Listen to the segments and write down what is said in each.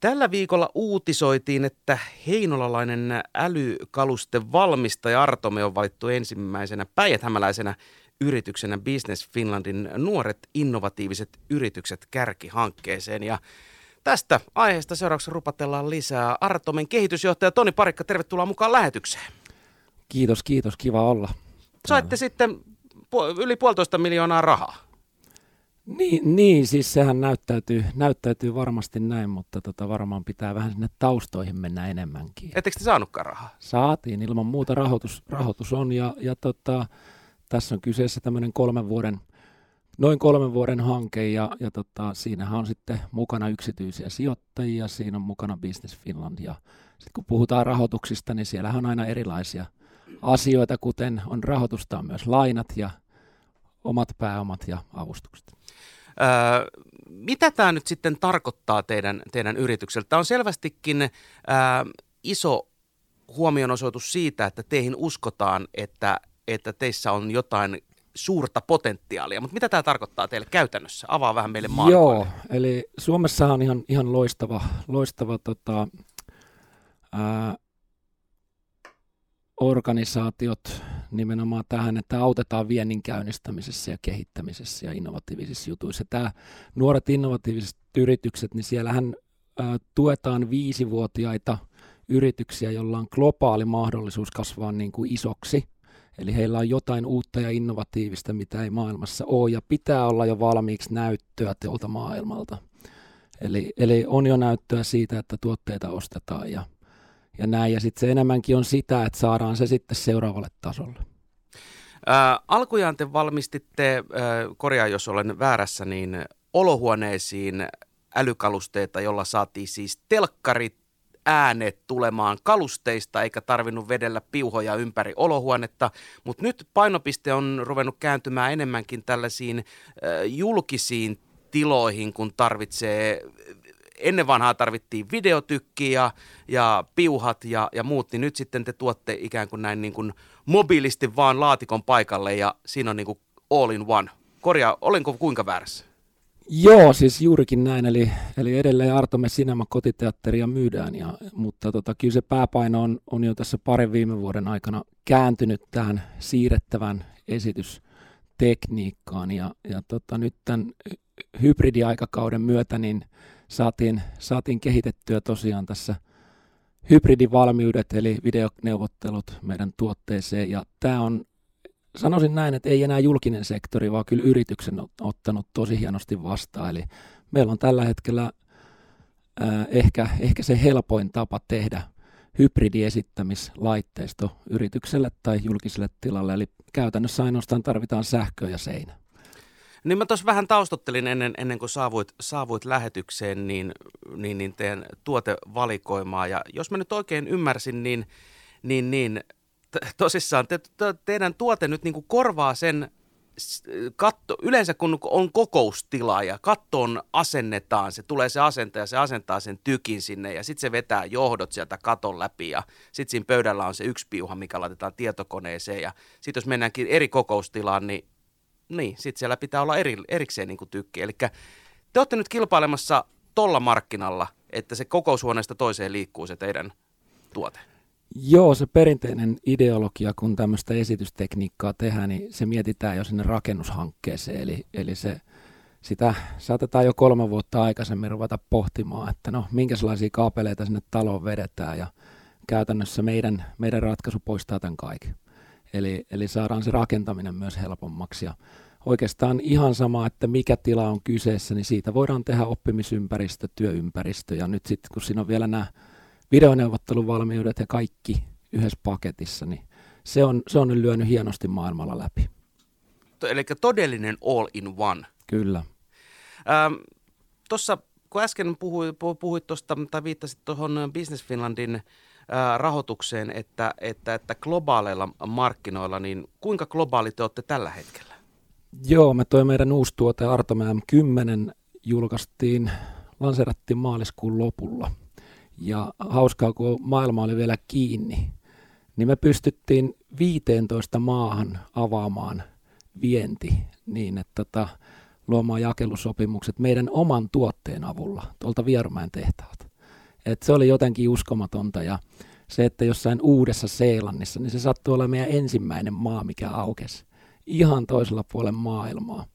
Tällä viikolla uutisoitiin, että heinolalainen älykalusten valmistaja Artome on valittu ensimmäisenä päijäthämäläisenä yrityksenä Business Finlandin nuoret innovatiiviset yritykset kärkihankkeeseen. Ja tästä aiheesta seuraavaksi rupatellaan lisää. Artomen kehitysjohtaja Toni Parikka, tervetuloa mukaan lähetykseen. Kiitos, kiitos. Kiva olla. Saitte sitten yli puolitoista miljoonaa rahaa. Niin, niin, siis sehän näyttäytyy, näyttäytyy varmasti näin, mutta tota, varmaan pitää vähän sinne taustoihin mennä enemmänkin. Ettekö te saanutkaan rahaa? Saatiin, ilman muuta rahoitus, rahoitus on ja, ja tota, tässä on kyseessä tämmöinen kolmen vuoden, noin kolmen vuoden hanke ja, ja tota, siinähän on sitten mukana yksityisiä sijoittajia, siinä on mukana Business Finland ja sitten kun puhutaan rahoituksista, niin siellähän on aina erilaisia asioita, kuten on rahoitusta on myös lainat ja omat pääomat ja avustukset. Öö, mitä tämä nyt sitten tarkoittaa teidän, teidän yrityksellä? Tämä on selvästikin öö, iso huomionosoitus siitä, että teihin uskotaan, että, että teissä on jotain suurta potentiaalia. Mutta mitä tämä tarkoittaa teille käytännössä? Avaa vähän meille maailmaa. Joo, eli Suomessa on ihan, ihan loistava, loistava tota, ää, organisaatiot nimenomaan tähän, että autetaan viennin käynnistämisessä ja kehittämisessä ja innovatiivisissa jutuissa. Tämä nuoret innovatiiviset yritykset, niin siellähän ää, tuetaan viisivuotiaita yrityksiä, joilla on globaali mahdollisuus kasvaa niin kuin isoksi. Eli heillä on jotain uutta ja innovatiivista, mitä ei maailmassa ole, ja pitää olla jo valmiiksi näyttöä tuolta maailmalta. Eli, eli on jo näyttöä siitä, että tuotteita ostetaan ja ja näin. Ja sitten se enemmänkin on sitä, että saadaan se sitten seuraavalle tasolle. Ää, alkujaan te valmistitte, ää, korjaa jos olen väärässä, niin olohuoneisiin älykalusteita, jolla saatiin siis telkkarit äänet tulemaan kalusteista, eikä tarvinnut vedellä piuhoja ympäri olohuonetta, mutta nyt painopiste on ruvennut kääntymään enemmänkin tällaisiin äh, julkisiin tiloihin, kun tarvitsee ennen vanhaa tarvittiin videotykkiä ja, ja piuhat ja, ja muut, niin nyt sitten te tuotte ikään kuin näin niin kuin mobiilisti vaan laatikon paikalle ja siinä on niin kuin all in one. Korjaa, olenko kuinka väärässä? Joo, siis juurikin näin, eli, eli edelleen Artome Cinema kotiteatteria myydään, ja, mutta tota, kyllä se pääpaino on, on jo tässä parin viime vuoden aikana kääntynyt tähän siirrettävän esitystekniikkaan, ja, ja tota, nyt tämän hybridiaikakauden myötä niin saatiin, saatiin kehitettyä tosiaan tässä hybridivalmiudet, eli videoneuvottelut meidän tuotteeseen, ja tämä on, sanoisin näin, että ei enää julkinen sektori, vaan kyllä yrityksen on ottanut tosi hienosti vastaan, eli meillä on tällä hetkellä ää, ehkä, ehkä se helpoin tapa tehdä hybridiesittämislaitteisto yritykselle tai julkiselle tilalle, eli käytännössä ainoastaan tarvitaan sähköä ja seinä. Niin mä tuossa vähän taustottelin ennen, ennen kuin saavuit, saavuit lähetykseen, niin, niin, niin teidän tuotevalikoimaa. Ja jos mä nyt oikein ymmärsin, niin, niin, niin t- tosissaan te, te, teidän tuote nyt niin kuin korvaa sen katto, yleensä kun on kokoustila ja kattoon asennetaan, se tulee se asentaja, se asentaa sen tykin sinne ja sitten se vetää johdot sieltä katon läpi ja sitten siinä pöydällä on se yksi piuha, mikä laitetaan tietokoneeseen ja sitten jos mennäänkin eri kokoustilaan, niin niin, sitten siellä pitää olla eri, erikseen niin kuin tykki. Eli te olette nyt kilpailemassa tolla markkinalla, että se kokoushuoneesta toiseen liikkuu se teidän tuote. Joo, se perinteinen ideologia, kun tämmöistä esitystekniikkaa tehdään, niin se mietitään jo sinne rakennushankkeeseen. Eli, eli se, sitä saatetaan jo kolme vuotta aikaisemmin ruveta pohtimaan, että no minkälaisia kaapeleita sinne taloon vedetään ja käytännössä meidän, meidän ratkaisu poistaa tämän kaiken. Eli, eli saadaan se rakentaminen myös helpommaksi. Ja oikeastaan ihan sama, että mikä tila on kyseessä, niin siitä voidaan tehdä oppimisympäristö, työympäristö. Ja nyt sitten, kun siinä on vielä nämä videoneuvotteluvalmiudet ja kaikki yhdessä paketissa, niin se on, se on nyt lyönyt hienosti maailmalla läpi. Eli todellinen all in one. Kyllä. Ähm, Tuossa, kun äsken puhuit, puhuit tuosta, tai viittasit tuohon Business Finlandin rahoitukseen, että, että, että globaaleilla markkinoilla, niin kuinka globaali te olette tällä hetkellä? Joo, me toi meidän uusi tuote Artomam 10 julkaistiin, lanserattiin maaliskuun lopulla. Ja hauskaa, kun maailma oli vielä kiinni, niin me pystyttiin 15 maahan avaamaan vienti niin, että tota, luomaan jakelusopimukset meidän oman tuotteen avulla tuolta Vierumäen tehtaalta. Et se oli jotenkin uskomatonta ja se, että jossain uudessa Seelannissa, niin se sattui olla meidän ensimmäinen maa, mikä aukesi ihan toisella puolella maailmaa.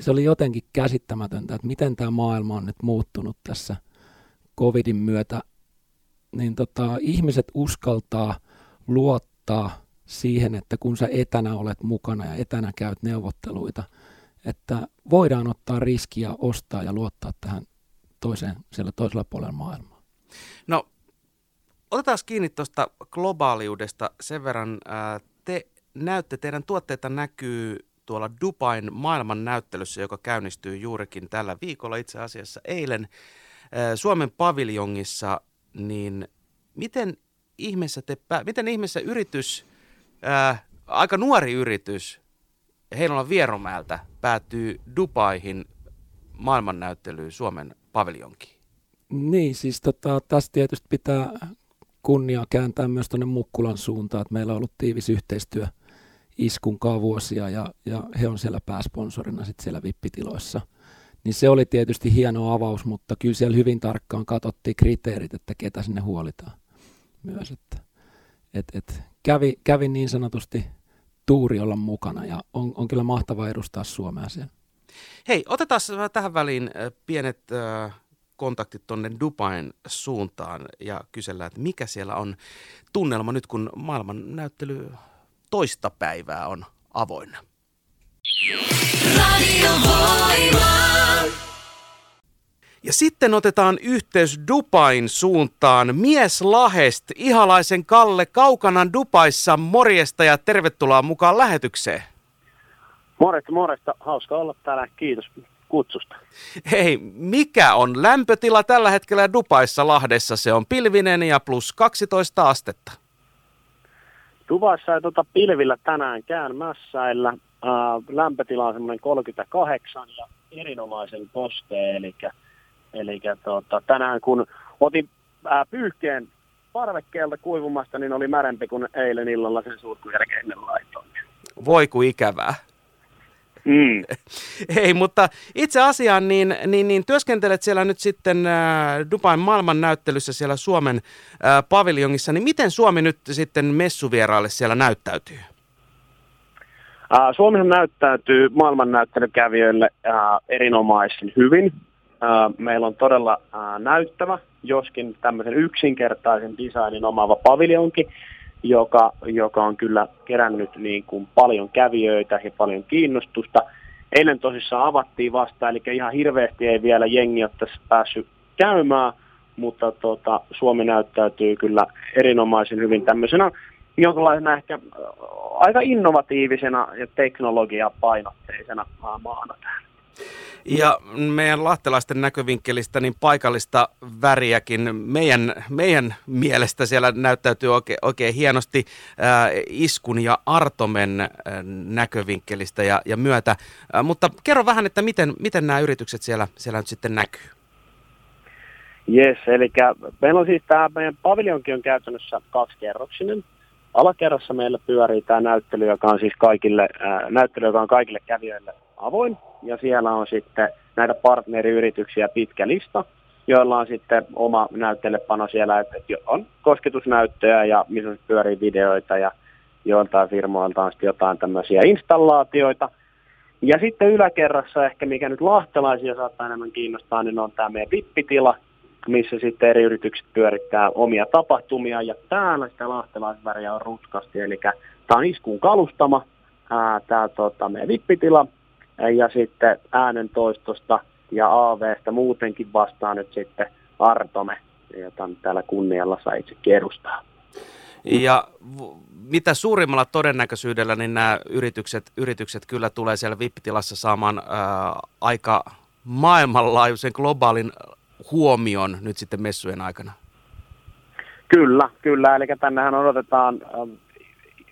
Se oli jotenkin käsittämätöntä, että miten tämä maailma on nyt muuttunut tässä covidin myötä. Niin tota, ihmiset uskaltaa luottaa siihen, että kun sä etänä olet mukana ja etänä käyt neuvotteluita, että voidaan ottaa riskiä, ostaa ja luottaa tähän toiseen, siellä toisella puolella maailmaa. No, otetaan kiinni tuosta globaaliudesta sen verran. Te näytte, teidän tuotteita näkyy tuolla Dubain maailman näyttelyssä, joka käynnistyy juurikin tällä viikolla, itse asiassa eilen Suomen paviljongissa, niin miten ihmeessä, te, miten ihmeessä yritys, ää, aika nuori yritys, Heinolan Vieromäeltä päätyy Dubaihin maailmannäyttelyyn Suomen paviljonkiin? Niin, siis tota, tässä tietysti pitää kunnia kääntää myös tuonne Mukkulan suuntaan, että meillä on ollut tiivis yhteistyö Iskun vuosia ja, ja he on siellä pääsponsorina sitten siellä vippitiloissa. Niin se oli tietysti hieno avaus, mutta kyllä siellä hyvin tarkkaan katsottiin kriteerit, että ketä sinne huolitaan myös. Että, et, et, kävi, kävi niin sanotusti tuuri olla mukana ja on, on kyllä mahtava edustaa Suomea siellä. Hei, otetaan tähän väliin pienet kontaktit tuonne Dubain suuntaan ja kysellään, että mikä siellä on tunnelma nyt, kun maailman näyttely toista päivää on avoinna. Ja sitten otetaan yhteys Dubain suuntaan. Mies Lahest, ihalaisen Kalle Kaukanan Dubaissa. Morjesta ja tervetuloa mukaan lähetykseen. Morjesta, morjesta. Hauska olla täällä. Kiitos kutsusta. Hei, mikä on lämpötila tällä hetkellä Dubaissa Lahdessa? Se on pilvinen ja plus 12 astetta. Dubaissa ei tuota pilvillä tänään käyn mässäillä. Äh, lämpötila on semmoinen 38 ja erinomaisen kosteen, eli Eli tota, tänään kun otin ää, pyyhkeen parvekkeelta kuivumasta, niin oli märempi kuin eilen illalla sen suurkun jälkeen ennen laitoin. Voi kuin ikävää. Mm. Ei, mutta itse asiaan niin, niin, niin työskentelet siellä nyt sitten äh, Dubain maailmannäyttelyssä siellä Suomen äh, paviljongissa, niin miten Suomi nyt sitten messuvieraille siellä näyttäytyy? Äh, Suomi näyttäytyy maailmannäyttelykävijöille äh, erinomaisen hyvin. Meillä on todella näyttävä, joskin tämmöisen yksinkertaisen designin omaava paviljonki, joka, joka on kyllä kerännyt niin kuin paljon kävijöitä ja paljon kiinnostusta. Eilen tosissaan avattiin vasta, eli ihan hirveästi ei vielä jengi ole tässä päässyt käymään, mutta tota, Suomi näyttäytyy kyllä erinomaisen hyvin tämmöisenä jonkinlaisena ehkä aika innovatiivisena ja teknologiapainotteisena maana täällä. Ja meidän lahtelaisten näkövinkkelistä niin paikallista väriäkin meidän, meidän mielestä siellä näyttäytyy oikein, oikein hienosti äh, Iskun ja Artomen äh, näkövinkkelistä ja, ja myötä. Äh, mutta kerro vähän, että miten, miten nämä yritykset siellä, siellä nyt sitten näkyy? Yes, eli meillä on siis tämä meidän paviljonkin on käytännössä kaksikerroksinen. Alakerrassa meillä pyörii tämä näyttely, joka on siis kaikille, äh, näyttely, joka on kaikille kävijöille avoin ja siellä on sitten näitä partneriyrityksiä pitkä lista, joilla on sitten oma näyttelepano siellä, että on kosketusnäyttöjä ja missä pyörii videoita ja joiltain firmoilta on sitten jotain tämmöisiä installaatioita. Ja sitten yläkerrassa ehkä, mikä nyt lahtelaisia saattaa enemmän kiinnostaa, niin on tämä meidän vippitila, missä sitten eri yritykset pyörittää omia tapahtumia. Ja täällä sitä lahtelaisväriä on rutkasti, eli tämä on iskun kalustama, tämä tota, meidän vippitila, ja sitten äänentoistosta ja AVstä muutenkin vastaa nyt sitten Artome, jota täällä kunnialla saa itsekin edustaa. Ja mitä suurimmalla todennäköisyydellä niin nämä yritykset, yritykset kyllä tulee siellä VIP-tilassa saamaan ää, aika maailmanlaajuisen globaalin huomion nyt sitten messujen aikana? Kyllä, kyllä. Eli tännehän odotetaan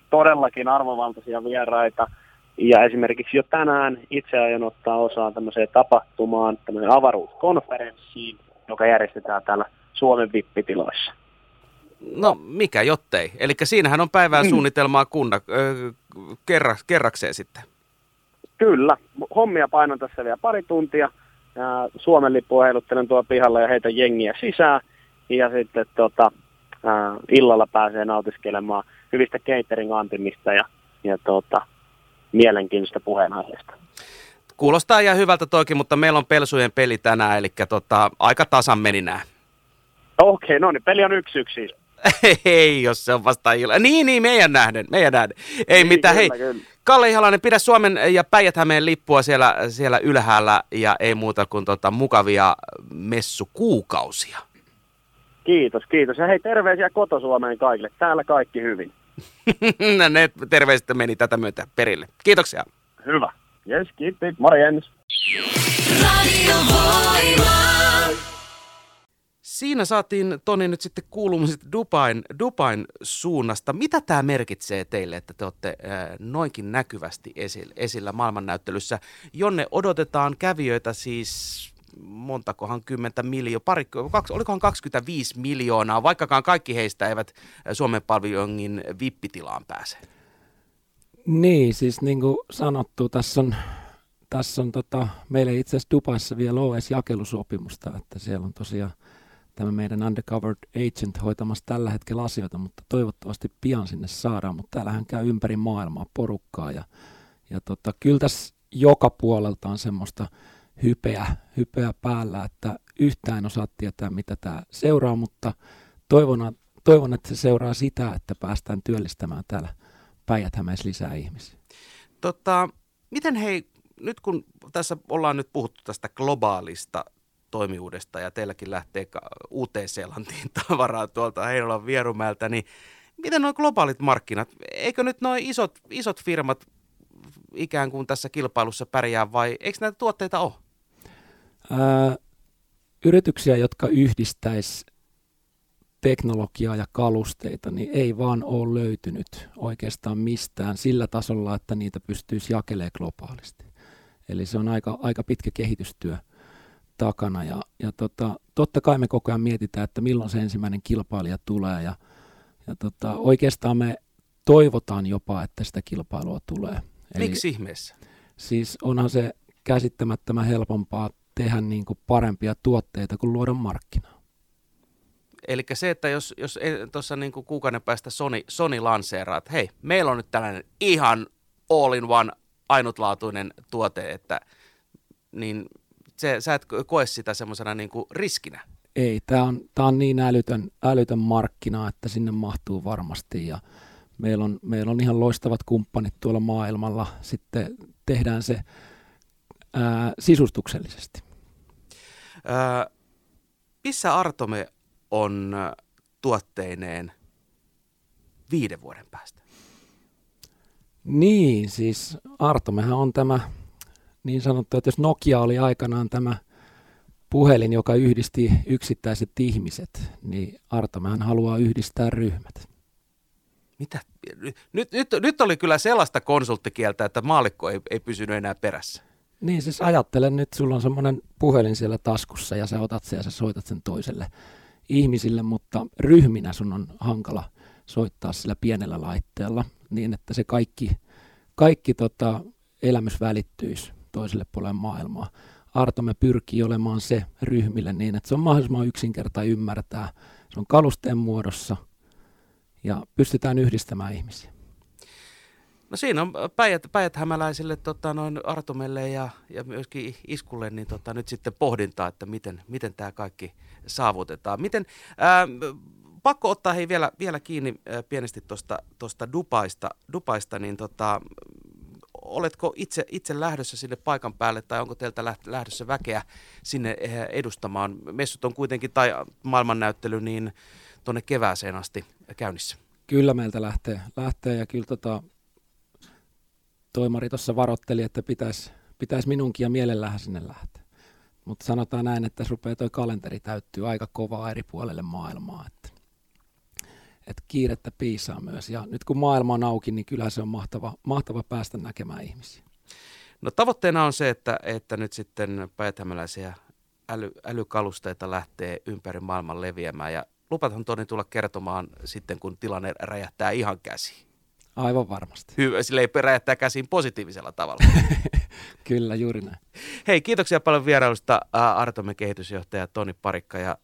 todellakin arvovaltaisia vieraita – ja esimerkiksi jo tänään itse aion ottaa osaa tämmöiseen tapahtumaan, tämmöiseen avaruuskonferenssiin, joka järjestetään täällä Suomen vippitiloissa. No mikä jottei. Eli siinähän on päivää mm. suunnitelmaa kunna, äh, kerra, kerrakseen sitten. Kyllä. Hommia painon tässä vielä pari tuntia. Suomen lippu heiluttelen tuo pihalla ja heitä jengiä sisään. ja sitten tota, ää, illalla pääsee nautiskelemaan hyvistä catering-antimista ja, ja tota, mielenkiintoista puheenaiheesta. Kuulostaa ihan hyvältä toki, mutta meillä on pelsujen peli tänään, eli tota, aika tasan meni nämä. Okei, okay, no niin, peli on yksi yksi siis. Ei, jos se on vasta illa. Niin, niin, meidän nähden, meidän nähden. Ei niin, mitään, kyllä, hei. Kyllä. Kalle Ihalainen, pidä Suomen ja päijät lippua siellä, siellä ylhäällä ja ei muuta kuin tota, mukavia messukuukausia. Kiitos, kiitos. Ja hei, terveisiä kotosuomeen kaikille. Täällä kaikki hyvin. ne terveiset meni tätä myötä perille. Kiitoksia. Hyvä. Yes, kiitti. Morjens. Siinä saatiin Toni nyt sitten kuulumiset Dubain, Dubain suunnasta. Mitä tämä merkitsee teille, että te olette noinkin näkyvästi esillä, esillä maailmannäyttelyssä, jonne odotetaan kävijöitä siis montakohan kymmentä miljoonaa, pari, kaksi, olikohan 25 miljoonaa, vaikkakaan kaikki heistä eivät Suomen paviljongin vippitilaan pääse. Niin, siis niin kuin sanottu, tässä on, tässä on tota, meillä itse asiassa Dubaissa vielä OS-jakelusopimusta, että siellä on tosiaan tämä meidän undercover agent hoitamassa tällä hetkellä asioita, mutta toivottavasti pian sinne saadaan, mutta täällähän käy ympäri maailmaa porukkaa ja, ja tota, kyllä tässä joka puolelta on semmoista hypeä, hypeä päällä, että yhtään osaa tietää, mitä tämä seuraa, mutta toivon, toivon, että se seuraa sitä, että päästään työllistämään täällä päijät lisää ihmisiä. Tota, miten hei, nyt kun tässä ollaan nyt puhuttu tästä globaalista toimijuudesta ja teilläkin lähtee Uuteen-Seelantiin tavaraa tuolta Heinolan Vierumäeltä, niin miten nuo globaalit markkinat, eikö nyt nuo isot, isot firmat ikään kuin tässä kilpailussa pärjää vai eikö näitä tuotteita ole? Ää, yrityksiä, jotka yhdistäisi teknologiaa ja kalusteita, niin ei vaan ole löytynyt oikeastaan mistään sillä tasolla, että niitä pystyisi jakelemaan globaalisti. Eli se on aika, aika pitkä kehitystyö takana. Ja, ja tota, totta kai me koko ajan mietitään, että milloin se ensimmäinen kilpailija tulee. Ja, ja tota, oikeastaan me toivotaan jopa, että sitä kilpailua tulee. Eli, Miksi ihmeessä? Siis onhan se käsittämättömän helpompaa tehdä niin kuin parempia tuotteita kuin luoda markkinaa. Eli se, että jos, jos tuossa niin kuukauden päästä Sony, Sony lanseeraa, että hei, meillä on nyt tällainen ihan all in one ainutlaatuinen tuote, että niin se, sä et koe sitä semmoisena niin riskinä. Ei, tämä on, tää on niin älytön, älytön markkina, että sinne mahtuu varmasti ja meillä on, meillä on ihan loistavat kumppanit tuolla maailmalla. Sitten tehdään se ää, sisustuksellisesti. Ää, missä Artome on tuotteineen viiden vuoden päästä? Niin, siis Artomehan on tämä niin sanottu, että jos Nokia oli aikanaan tämä puhelin, joka yhdisti yksittäiset ihmiset, niin Artomehan haluaa yhdistää ryhmät. Mitä? Nyt, nyt, nyt oli kyllä sellaista konsulttikieltä, että maalikko ei, ei pysynyt enää perässä. Niin, siis ajattelen nyt, sulla on semmoinen puhelin siellä taskussa ja sä otat sen ja sä soitat sen toiselle ihmisille, mutta ryhminä sun on hankala soittaa sillä pienellä laitteella niin, että se kaikki, kaikki tota, elämys välittyisi toiselle puolelle maailmaa. Artome pyrkii olemaan se ryhmille niin, että se on mahdollisimman yksinkertainen ymmärtää. Se on kalusteen muodossa ja pystytään yhdistämään ihmisiä. No siinä on päijät, päijät-hämäläisille tota, noin Artomelle ja, ja myöskin Iskulle niin tota, nyt sitten pohdintaa, että miten, miten tämä kaikki saavutetaan. Miten, ää, pakko ottaa hei vielä, vielä kiinni ää, pienesti tuosta Dubaista, Dubaista, niin tota, oletko itse, itse lähdössä sinne paikan päälle tai onko teiltä lähdössä väkeä sinne edustamaan? Messut on kuitenkin, tai maailmannäyttely, niin tuonne kevääseen asti käynnissä. Kyllä meiltä lähtee, lähtee ja kyllä tota, toimari tuossa varoitteli, että pitäisi pitäis minunkin ja mielellään sinne lähteä. Mutta sanotaan näin, että rupeaa toi kalenteri täyttyy aika kovaa eri puolelle maailmaa. Että, että kiirettä piisaa myös. Ja nyt kun maailma on auki, niin kyllä se on mahtava, mahtava päästä näkemään ihmisiä. No tavoitteena on se, että, että nyt sitten päivämäläisiä äly, älykalusteita lähtee ympäri maailman leviämään. Ja lupathan Toni tulla kertomaan sitten, kun tilanne räjähtää ihan käsiin. Aivan varmasti. Hyvä, sille ei räjähtää käsiin positiivisella tavalla. Kyllä, juuri näin. Hei, kiitoksia paljon vierailusta Artomen kehitysjohtaja Toni Parikka ja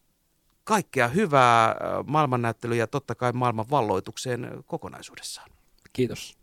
kaikkea hyvää maailmannäyttelyä ja totta kai maailman valloitukseen kokonaisuudessaan. Kiitos.